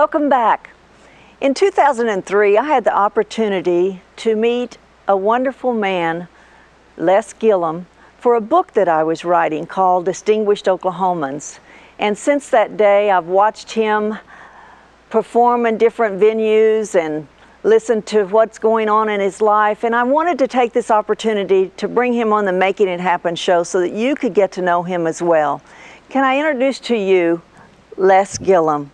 Welcome back. In 2003, I had the opportunity to meet a wonderful man, Les Gilliam, for a book that I was writing called Distinguished Oklahomans. And since that day, I've watched him perform in different venues and listen to what's going on in his life. And I wanted to take this opportunity to bring him on the Making It Happen show so that you could get to know him as well. Can I introduce to you Les Gilliam?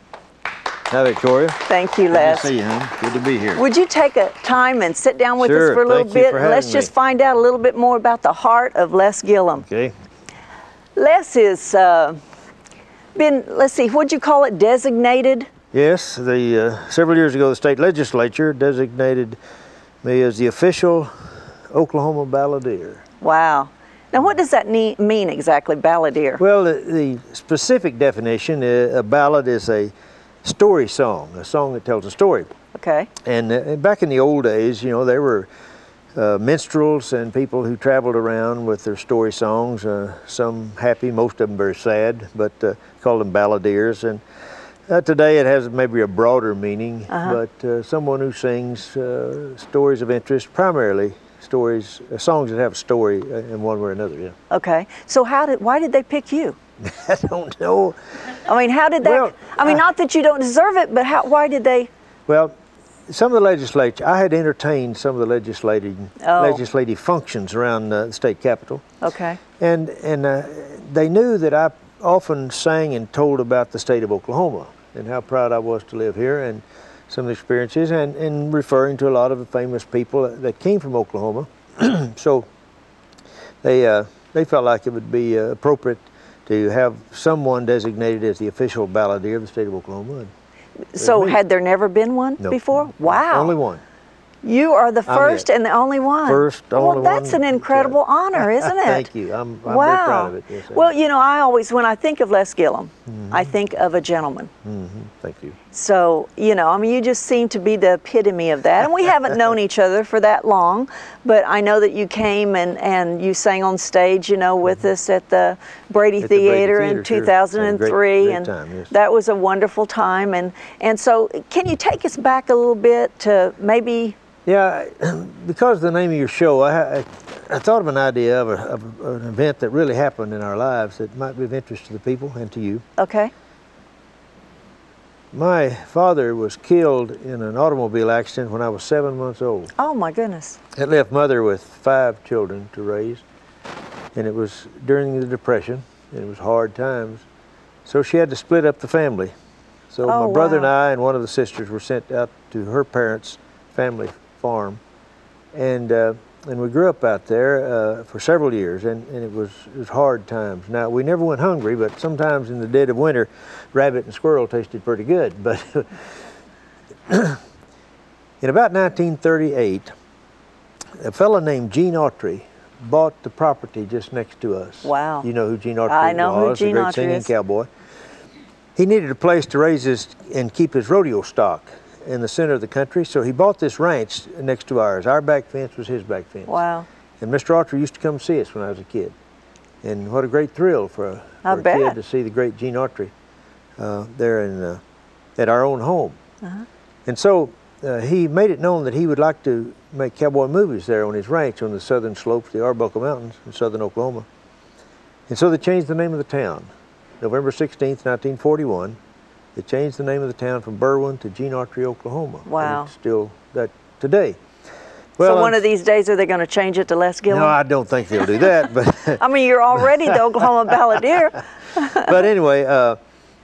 Hi, Victoria. Thank you, Les. Good to see you. Good to be here. Would you take a time and sit down with Sure, us for a little thank you bit? and Let's having just find out a little bit more about the heart of Les Gilliam. Okay. Les is uh, been, let's see, what'd you call it, designated? Yes, the uh, several years ago, the state legislature designated me as the official Oklahoma balladeer. Wow. Now, what does that mean exactly, balladeer? Well, the, the specific definition, uh, a ballad is a story song, a song that tells a story. Okay. And uh, back in the old days, you know, there were uh, minstrels and people who traveled around with their story songs, uh, some happy, most of them very sad, but uh, called them balladeers. And uh, today it has maybe a broader meaning, Uh-huh. but uh, someone who sings uh, stories of interest, primarily stories, uh, songs that have a story in one way or another, yeah. Okay. So, how did, why did they pick you? I don't know. I mean, how did that, Well, I mean, I- not that you don't deserve it, but how, why did they? Well, some of the legislature, I had entertained some of the legislative, Oh. legislative functions around uh, the state capitol. Okay. And, and uh, they knew that I often sang and told about the state of Oklahoma and how proud I was to live here and some of the experiences and, and referring to a lot of the famous people that came from Oklahoma. so they, uh, they felt like it would be uh, appropriate to have someone designated as the official balladeer of the state of Oklahoma. So, me. had there never been one no, before? Wow. Only one. You are the first and the only one. First, well, only that's one. an incredible honor, isn't it? Thank you. I'm, I'm wow. very proud of it. Yes, well, you know, I always, when I think of Les Gilliam, I Mm-hmm. think of a gentleman. Thank you. So, you know, I mean, you just seem to be the epitome of that. And we haven't known each other for that long, but I know that you came and, and you sang on stage, you know, with us at the Brady Mm-hmm. At the Brady Theater in sure. 2003. Great- great and time, yes. that was a wonderful time. And, and so, can you take us back a little bit to maybe, Yeah, because of the name of your show, I, I, I thought of an idea of, a, of an event that really happened in our lives that might be of interest to the people and to you. okay? My father was killed in an automobile accident when I was seven months old. Oh, my goodness. It left mother with five children to raise, and it was during the Depression, and it was hard times. So she had to split up the family. So Oh, my brother and. I and one of the sisters were sent out to her parents' family farm, and uh, and we grew up out there uh, for several years, and, and it was it was hard times. Now we never went hungry, but sometimes in the dead of winter, rabbit and squirrel tasted pretty good. But in about 1938, a fellow named Gene Autry bought the property just next to us. Wow. You know who Gene Autry I know who was, Gene the great Autry singing is. cowboy. He needed a place to raise his and keep his rodeo stock in the center of the country, so he bought this ranch next to ours. Our back fence was his back fence. Wow. And Mr. Autry used to come see us when I was a kid. And what a great thrill for a, for a kid to see the great Gene Autry uh, there in, uh, at our own home. Uh-huh. And so uh, he made it known that he would like to make cowboy movies there on his ranch on the southern slopes, of the Arbuckle Mountains in southern Oklahoma. And so they changed the name of the town. November 16th, 1941, they changed the name of the town from Berwyn to Gene Autry, Oklahoma. And Wow. it's still that today. so one I'm- of these days, are they going to change it to Les Gilliam? no, I don't think they'll do that. But I mean, you're already the Oklahoma Balladeer. but anyway, uh,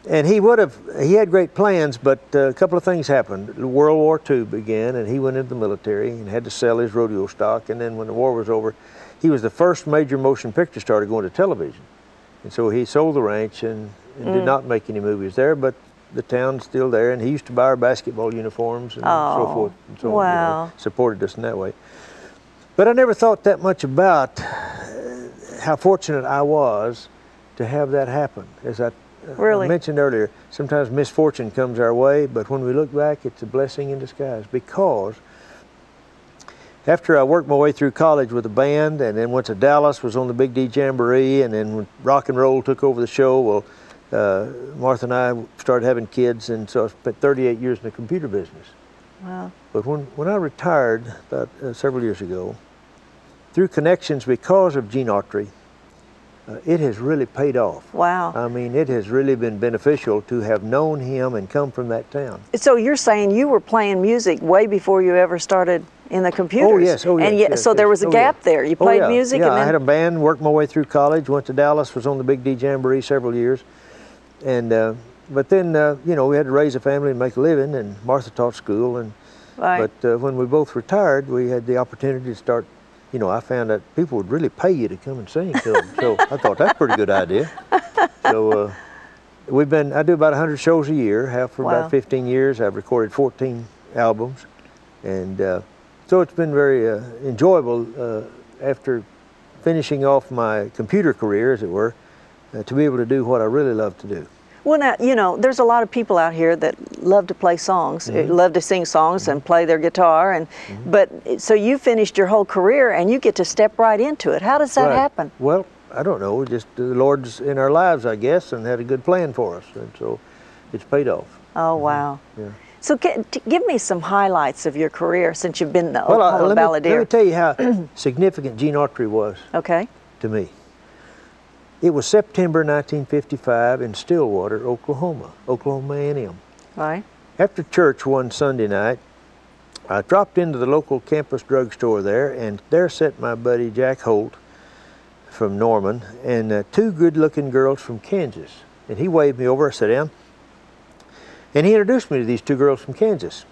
and he would have. He had great plans, but uh, a couple of things happened. World War II began, and he went into the military and had to sell his rodeo stock. And then when the war was over, he was the first major motion picture star to go into television. And so he sold the ranch and, and Mm. did not make any movies there, but the town's still there. And he used to buy our basketball uniforms and Oh, so forth and so on. you know, supported us in that way. But I never thought that much about uh, how fortunate I was to have that happen. As I, uh, Really? I mentioned earlier, sometimes misfortune comes our way, but when we look back, it's a blessing in disguise because after I worked my way through college with a band and then went to Dallas, was on the Big D Jamboree, and then rock and roll took over the show, well, uh, Martha and I started having kids, and so I spent 38 years in the computer business. Wow. But when, when I retired about uh, several years ago, through connections because of Gene Autry, uh, it has really paid off. Wow. I mean, it has really been beneficial to have known him and come from that town. So you're saying you were playing music way before you ever started in the computers? Oh yes, oh yes. And yet, yes, so yes. there was a Oh, gap yeah. there. You Oh, played yeah. music Yeah, and I had a band, worked my way through college, went to Dallas, was on the Big D Jamboree several years, and uh, but then uh, you know we had to raise a family and make a living, and Martha taught school, and right. but uh, when we both retired, we had the opportunity to start. You know, I found that people would really pay you to come and sing to them. so I thought that's a pretty good idea. So uh, we've been. I do about 100 shows a year. Have for Wow. about 15 years. I've recorded 14 albums, and uh, so it's been very uh, enjoyable uh, after finishing off my computer career, as it were, uh, to be able to do what I really love to do. Well, now, you know, there's a lot of people out here that love to play songs, uh, Mm-hmm. love to sing songs and play their guitar. And but so you finished your whole career and you get to step right into it. How does that Right. happen? Well, I don't know. Just the Lord's in our lives, I guess, and had a good plan for us, and so it's paid off. Oh wow! Yeah. So ca- t- give me some highlights of your career since you've been the Well, I- Oklahoma let, me, Balladeer. let me tell you how significant Gene Autry was okay. to me. It was September 1955 in Stillwater, Oklahoma, Oklahoma A&M. Right. After church one Sunday night, I dropped into the local campus drugstore there, and there sat my buddy Jack Holt from Norman and uh, two good-looking girls from Kansas. And he waved me over, sit down, and he introduced me to these two girls from Kansas.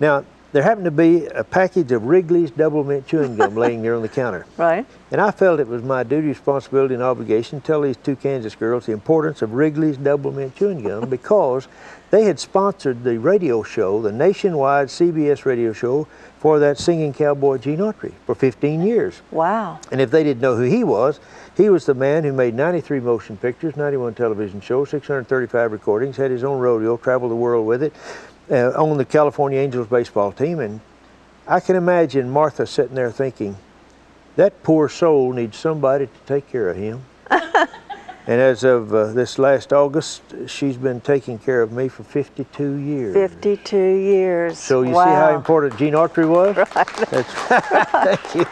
Now, there happened to be a package of Wrigley's Doublemint Chewing Gum laying there on the counter. Right. And I felt it was my duty, responsibility, and obligation to tell these two Kansas girls the importance of Wrigley's Doublemint Chewing Gum because they had sponsored the radio show, the nationwide CBS radio show, for that singing cowboy Gene Autry for 15 years. Wow. And if they didn't know who he was, he was the man who made 93 motion pictures, 91 television shows, 635 recordings, had his own rodeo, traveled the world with it, uh, owned the California Angels baseball team. And I can imagine Martha sitting there thinking, that poor soul needs somebody to take care of him. and as of uh, this last August, she's been taking care of me for 52 years. 52 years. So you wow. see how important Gene Autry was? That's, thank you.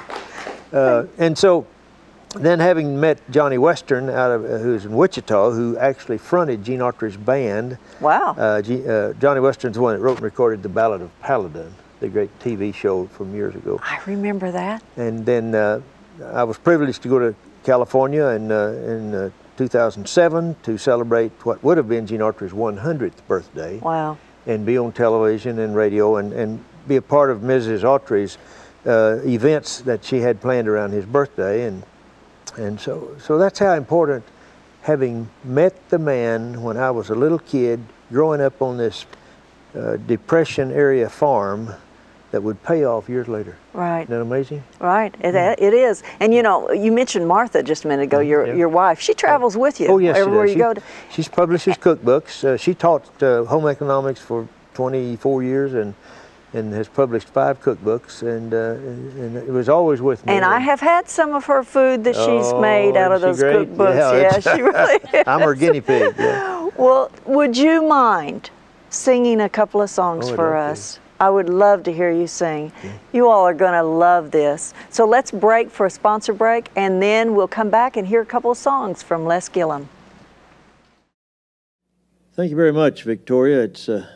Uh, and so then having met Johnny Western out of uh, who's in Wichita, who actually fronted Gene Autry's band. Wow. Uh, G, uh, Johnny Western's the one that wrote and recorded the Ballad of Paladin, the great TV show from years ago. I remember that. And then uh, I was privileged to go to California in, uh, in uh, 2007 to celebrate what would have been Gene Autry's 100th birthday Wow. and be on television and radio and, and be a part of Mrs. Autry's uh, events that she had planned around his birthday. And, and so, so that's how important having met the man when I was a little kid growing up on this uh, Depression area farm that would pay off years later. Right. Isn't that amazing? Right. It, it is. And you know, you mentioned Martha just a minute ago, your, Mm-hmm. yeah. your wife. She travels with you Oh yes, she everywhere does. you She, go. To, She publishes cookbooks. Uh, she taught uh, home economics for 24 years and and has published five cookbooks. And uh, and, and it was always with me. and I have had some of her food that she's Oh, made out of those great? cookbooks. Yeah, Yeah, she really is. I'm her guinea pig. Yeah. Well, would you mind singing a couple of songs Oh, for love to. us? I would love to hear you sing. You all are going to love this. So let's break for a sponsor break, and then we'll come back and hear a couple of songs from Les Gilliam. Thank you very much, Victoria. It's a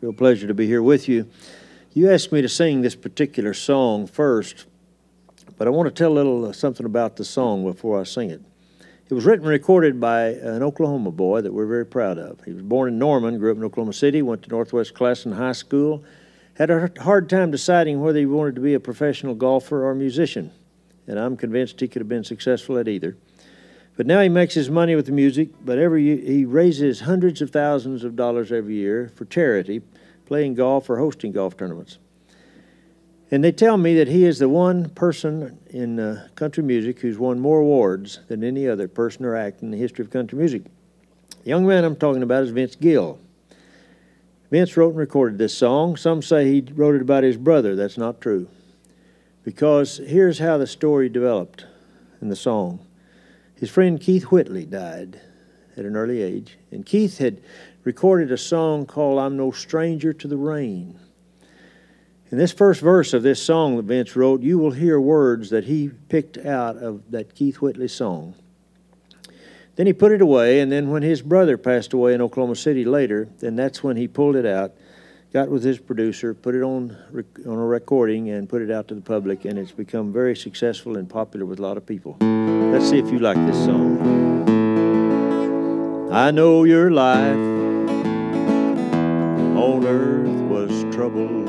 real pleasure to be here with you. You asked me to sing this particular song first, but I want to tell a little uh, something about the song before I sing it. It was written and recorded by an Oklahoma boy that we're very proud of. He was born in Norman, grew up in Oklahoma City, went to Northwest Classen High School, had a hard time deciding whether he wanted to be a professional golfer or a musician, and I'm convinced he could have been successful at either. But now he makes his money with the music, but every year he raises hundreds of thousands of dollars every year for charity, playing golf or hosting golf tournaments. And they tell me that he is the one person in uh, country music who's won more awards than any other person or act in the history of country music. The young man I'm talking about is Vince Gill. Vince wrote and recorded this song. Some say he wrote it about his brother. That's not true. Because here's how the story developed in the song. His friend Keith Whitley died at an early age. And Keith had recorded a song called I'm No Stranger to the Rain. In this first verse of this song that Vince wrote, you will hear words that he picked out of that Keith Whitley song. Then he put it away, and then when his brother passed away in Oklahoma City later, then that's when he pulled it out, got with his producer, put it on on a recording, and put it out to the public, and it's become very successful and popular with a lot of people. Let's see if you like this song. I know your life on earth was trouble.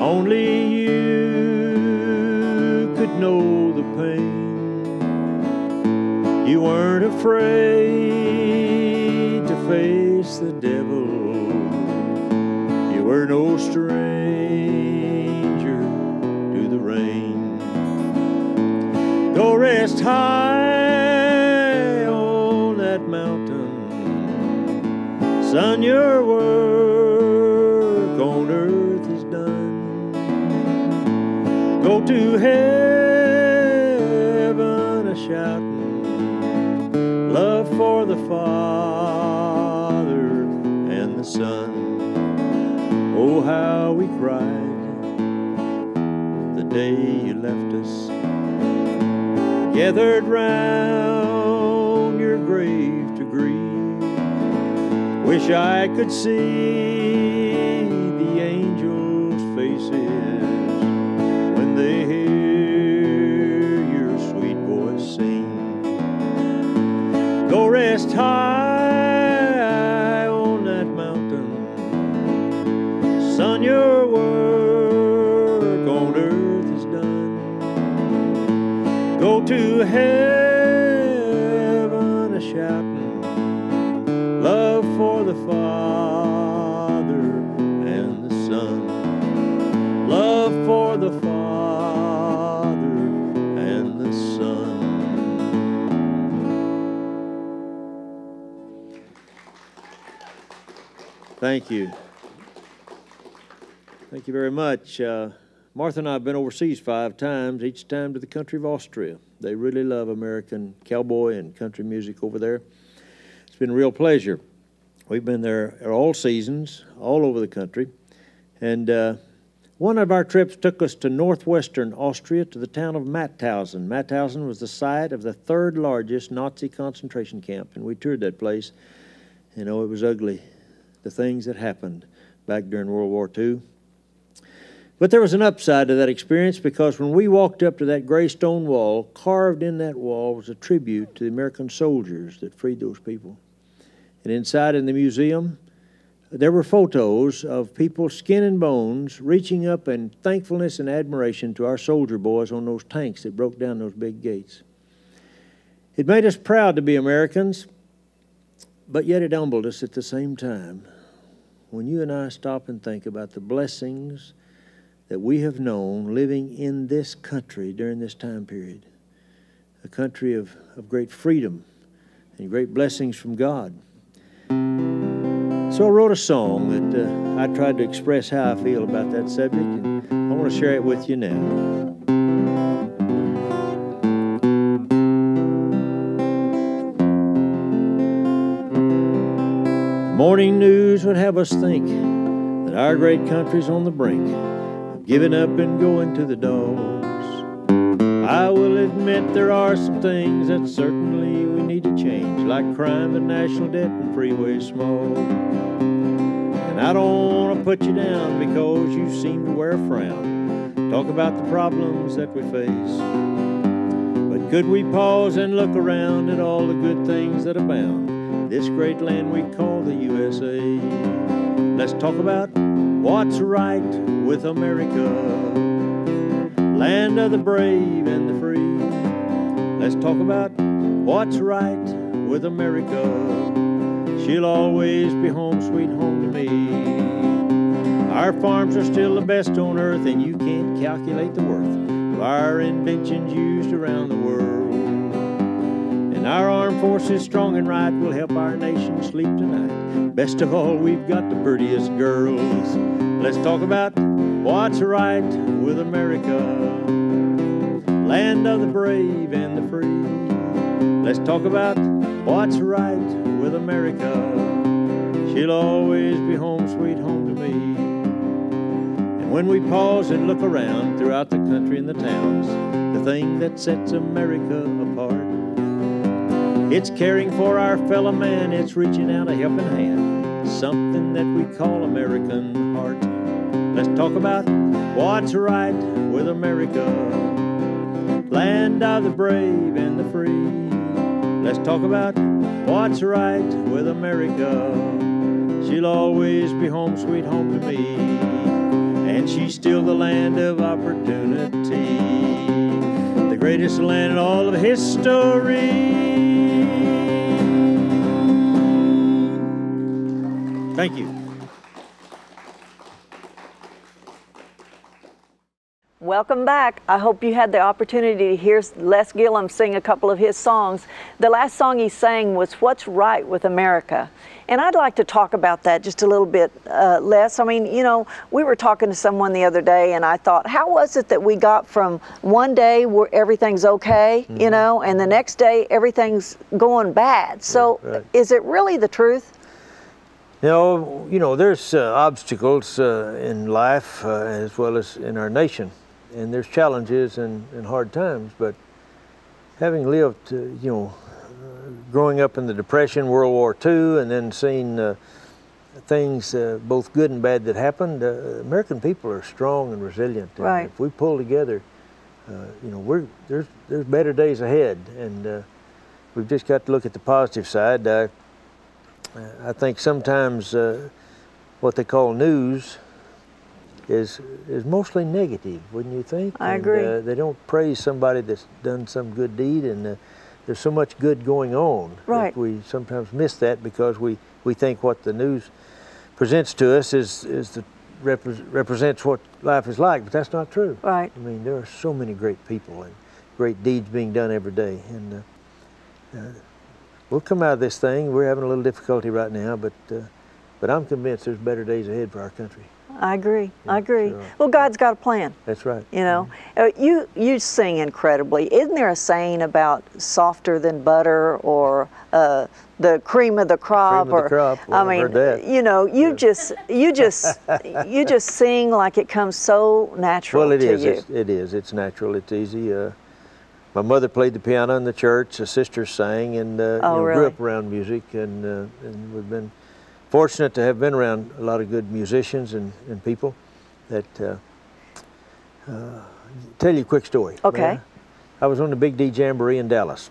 Only you could know the pain. You weren't afraid to face the devil. Were no stranger to the rain. Go rest high on that mountain. Son, your work on earth is done. Go to heaven a shouting love for the Father and the Son. Oh, how we cried the day you left us, gathered round your grave to grieve. Wish I could see the angels' faces when they hear your sweet voice sing. Go rest high heaven a shouting, love for the Father and the Son. Love for the Father and the Son. Thank you. Thank you very much. Uh, Martha and I have been overseas five times, each time to the country of Austria. They really love American cowboy and country music over there. It's been a real pleasure. We've been there all seasons, all over the country. And uh, one of our trips took us to northwestern Austria to the town of Mauthausen. Mauthausen was the site of the third largest Nazi concentration camp, and we toured that place. You know, it was ugly, the things that happened back during World War II. But there was an upside to that experience because when we walked up to that gray stone wall, carved in that wall was a tribute to the American soldiers that freed those people. And inside in the museum, there were photos of people, skin and bones, reaching up in thankfulness and admiration to our soldier boys on those tanks that broke down those big gates. It made us proud to be Americans, but yet it humbled us at the same time. When you and I stop and think about the blessings that we have known living in this country during this time period, a country of, of great freedom and great blessings from God. So I wrote a song that uh, I tried to express how I feel about that subject, and I want to share it with you now. Morning news would have us think that our great country's on the brink giving up and going to the dogs. I will admit there are some things that certainly we need to change, like crime and national debt and freeway smoke. And I don't want to put you down because you seem to wear a frown. Talk about the problems that we face. But could we pause and look around at all the good things that abound? This great land we call the USA. Let's talk about what's right with America land of the brave and the free. Let's talk about what's right with America. She'll always be home, sweet home to me. Our farms are still the best on earth, and you can't calculate the worth of our inventions used around the world. And our armed forces, strong and right, will help our nation sleep tonight. Best of all, we've got the prettiest girls. Let's talk about what's right with America, land of the brave and the free. Let's talk about what's right with America. She'll always be home, sweet home to me. And when we pause and look around throughout the country and the towns, the thing that sets America apart, it's caring for our fellow man, it's reaching out a helping hand, something that we call American heart. Let's talk about what's right with America, land of the brave and the free. Let's talk about what's right with America. She'll always be home, sweet home to me, and she's still the land of opportunity, the greatest land in all of history. Thank you. Welcome back. I hope you had the opportunity to hear Les Gilliam sing a couple of his songs. The last song he sang was What's Right with America. And I'd like to talk about that just a little bit, uh, Les. I mean, you know, we were talking to someone the other day, and I thought, how was it that we got from one day where everything's okay, mm-hmm. you know, and the next day everything's going bad? So right. is it really the truth? You know, you know, there's uh, obstacles uh, in life uh, as well as in our nation and there's challenges and, and hard times, but having lived, uh, you know, uh, growing up in the Depression, World War II, and then seeing uh, things, uh, both good and bad, that happened, uh, American people are strong and resilient. And right. If we pull together, uh, you know, we're, there's, there's better days ahead, and we've just got to look at the positive side. I think sometimes what they call news is is mostly negative, wouldn't you think? I and, agree. Uh, they don't praise somebody that's done some good deed, and uh, there's so much good going on. Right. we sometimes miss that because we, we think what the news presents to us is is the repre- represents what life is like, but that's not true. Right. I mean, there are so many great people and great deeds being done every day, and uh, uh we'll come out of this thing. We're having a little difficulty right now, but uh, but I'm convinced there's better days ahead for our country. I agree. Yeah, I agree. Sure. Well, God's got a plan. That's right. You know, mm-hmm. you you sing incredibly. Isn't there a saying about softer than butter or uh, the cream of the crop? Cream or, of the crop. Well, I mean, you know, you yeah. just you just you just sing like it comes so natural. Well, it is. It's, it is. It's natural. It's easy. Uh, my mother played the piano in the church. A sister sang, and uh, oh, you know, really? grew up around music, and uh, and we've been fortunate to have been around a lot of good musicians and, and people that uh, uh, tell you a quick story. Okay. I was on the Big D Jamboree in Dallas.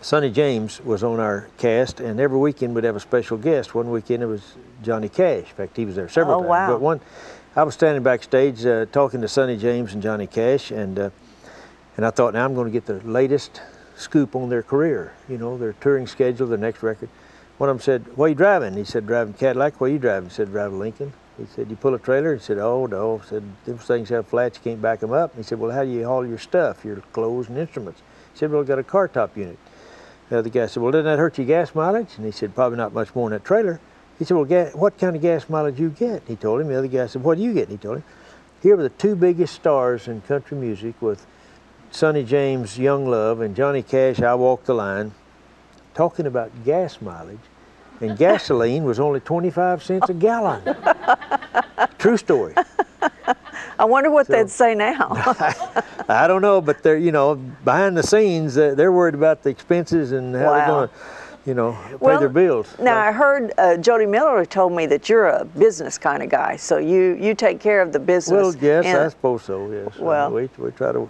Sonny James was on our cast, and every weekend we'd have a special guest. One weekend it was Johnny Cash. In fact, he was there several oh, times. Wow. But one, I was standing backstage uh, talking to Sonny James and Johnny Cash, and uh, and I thought, now I'm going to get the latest scoop on their career. You know, their touring schedule, their next record. One of them said, what are you driving? He said, driving Cadillac. What are you driving? He said, driving Lincoln. He said, you pull a trailer? He said, oh, no. He said, those things have flats, you can't back them up. He said, well, how do you haul your stuff, your clothes and instruments? He said, well, I've got a car top unit. The other guy said, well, doesn't that hurt your gas mileage? And he said, probably not much more than that trailer. He said, well, what kind of gas mileage you get? He told him. The other guy said, what do you get? he told him. Here were the two biggest stars in country music with Sonny James, Young Love, and Johnny Cash, I Walk the Line, talking about gas mileage and gasoline was only 25 cents a gallon. True story. I wonder what so, they'd say now. I, don't know, but they're, you know, behind the scenes, they're worried about the expenses and how wow. they're going to, you know, pay well, their bills. Now, I heard uh, Jody Miller told me that you're a business kind of guy, so you, you take care of the business. Well, yes, I suppose so, yes. Well, we, we try to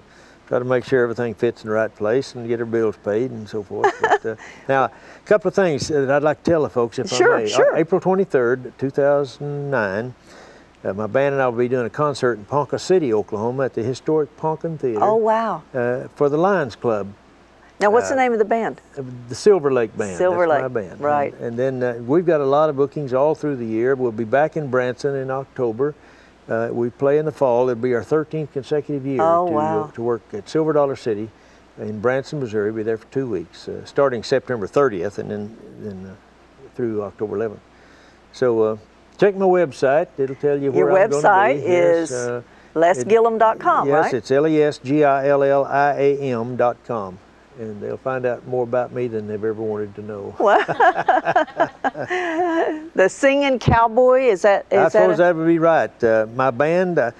try to make sure everything fits in the right place and get our bills paid and so forth. But, uh, now, a couple of things that I'd like to tell the folks, if sure, I may. Sure. April 23rd, 2009, uh, my band and I will be doing a concert in Ponca City, Oklahoma, at the historic Poncan Theater. Oh, wow. Uh, for the Lions Club. Now, what's the uh, name of the band? The Silver Lake Band. Silver That's Lake. my band. Right. And, and then uh, we've got a lot of bookings all through the year. We'll be back in Branson in October. Uh, we play in the fall. It'll be our 13th consecutive year oh, to, wow. uh, to work at Silver Dollar City in Branson, Missouri. We'll be there for two weeks, uh, starting September 30th and then, then uh, through October 11th. So uh, check my website. It'll tell you Your where I'm going to be. Your website is uh, lesgilliam.com, yes, right? Yes, it's L-E-S-G-I-L-L-I-A-M.com. and they'll find out more about me than they've ever wanted to know. The singing cowboy is that is I that? suppose a- that would be right. Uh, my band, uh,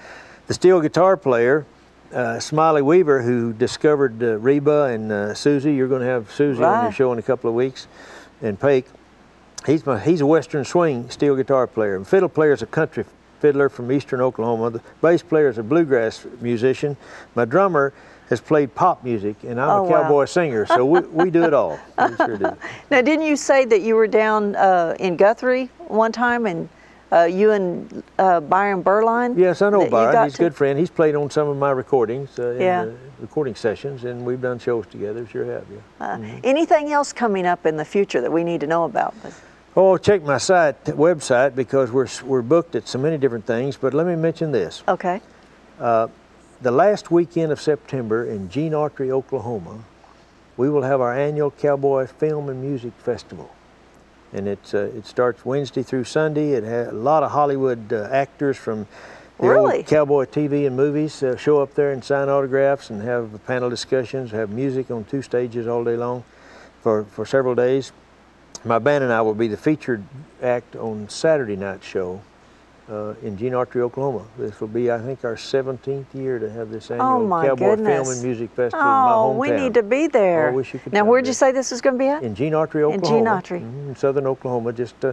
the steel guitar player, uh, Smiley Weaver, who discovered uh, Reba and uh, Susie. You're going to have Susie on your show in a couple of weeks, and Pake. He's my he's a Western swing steel guitar player. And fiddle player is a country fiddler from Eastern Oklahoma. The bass player is a bluegrass musician. My drummer has played pop music, and I'm Oh, a wow. cowboy singer. So we, we do it all. We sure do. Now, didn't you say that you were down uh, in Guthrie one time, and uh, you and uh, Byron Berline? Yes, I know Byron. He's a good friend. He's played on some of my recordings, uh, in Yeah. the recording sessions, and we've done shows together. Sure have, yeah. Uh, Anything else coming up in the future that we need to know about? Oh, check my site website because we're we're booked at so many different things. But let me mention this: Okay. the last weekend of September in Gene Autry, Oklahoma, we will have our annual Cowboy Film and Music Festival, and it's uh, it starts Wednesday through Sunday. It has a lot of Hollywood uh, actors from the Really? old cowboy TV and movies uh, show up there and sign autographs and have panel discussions, have music on two stages all day long for, for several days. My band and I will be the featured act on Saturday night show uh, in Gene Autry, Oklahoma. This will be, I think, our 17th year to have this annual Oh, Cowboy Film and Music Festival in my Oh, hometown. we need to be there. Oh, I wish you could now, where'd you say this is going to be at? In Gene Autry, Oklahoma. In Gene Autry. Mhm, in southern Oklahoma, just uh,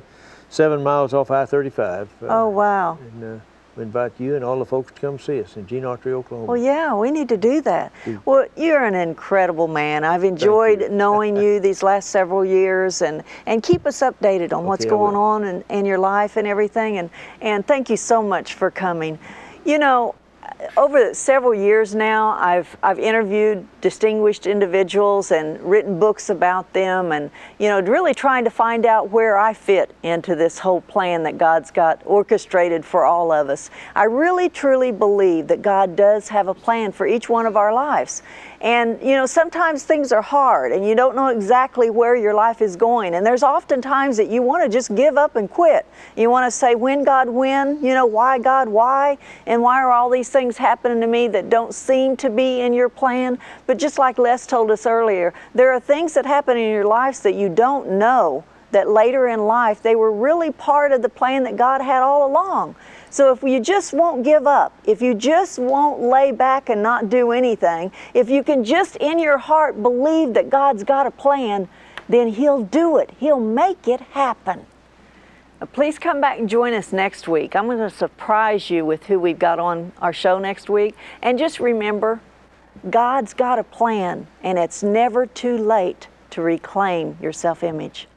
seven miles off I-35. Uh, oh, wow. And uh, we invite you and all the folks to come see us in Gene Autry, Oklahoma. Well, yeah, we need to do that. Well, you're an incredible man. I've enjoyed knowing you these last several years, and and keep us updated on what's Okay, I going on in, in your life and everything. And and thank you so much for coming. You know, over several years now, I've I've interviewed distinguished individuals and written books about them, and you know, really trying to find out where I fit into this whole plan that God's got orchestrated for all of us. I really truly believe that God does have a plan for each one of our lives. And you know, sometimes things are hard and you don't know exactly where your life is going. And there's often times that you want to just give up and quit. You want to say, when God, when? You know, why God, why? And why are all these things happening to me that don't seem to be in your plan? But just like Les told us earlier, there are things that happen in your lives that you don't know that later in life they were really part of the plan that God had all along. So if you just won't give up, if you just won't lay back and not do anything, if you can just in your heart believe that God's got a plan, then He'll do it. He'll make it happen. Please come back and join us next week. I'm going to surprise you with who we've got on our show next week. And just remember, God's got a plan, and it's never too late to reclaim your self image.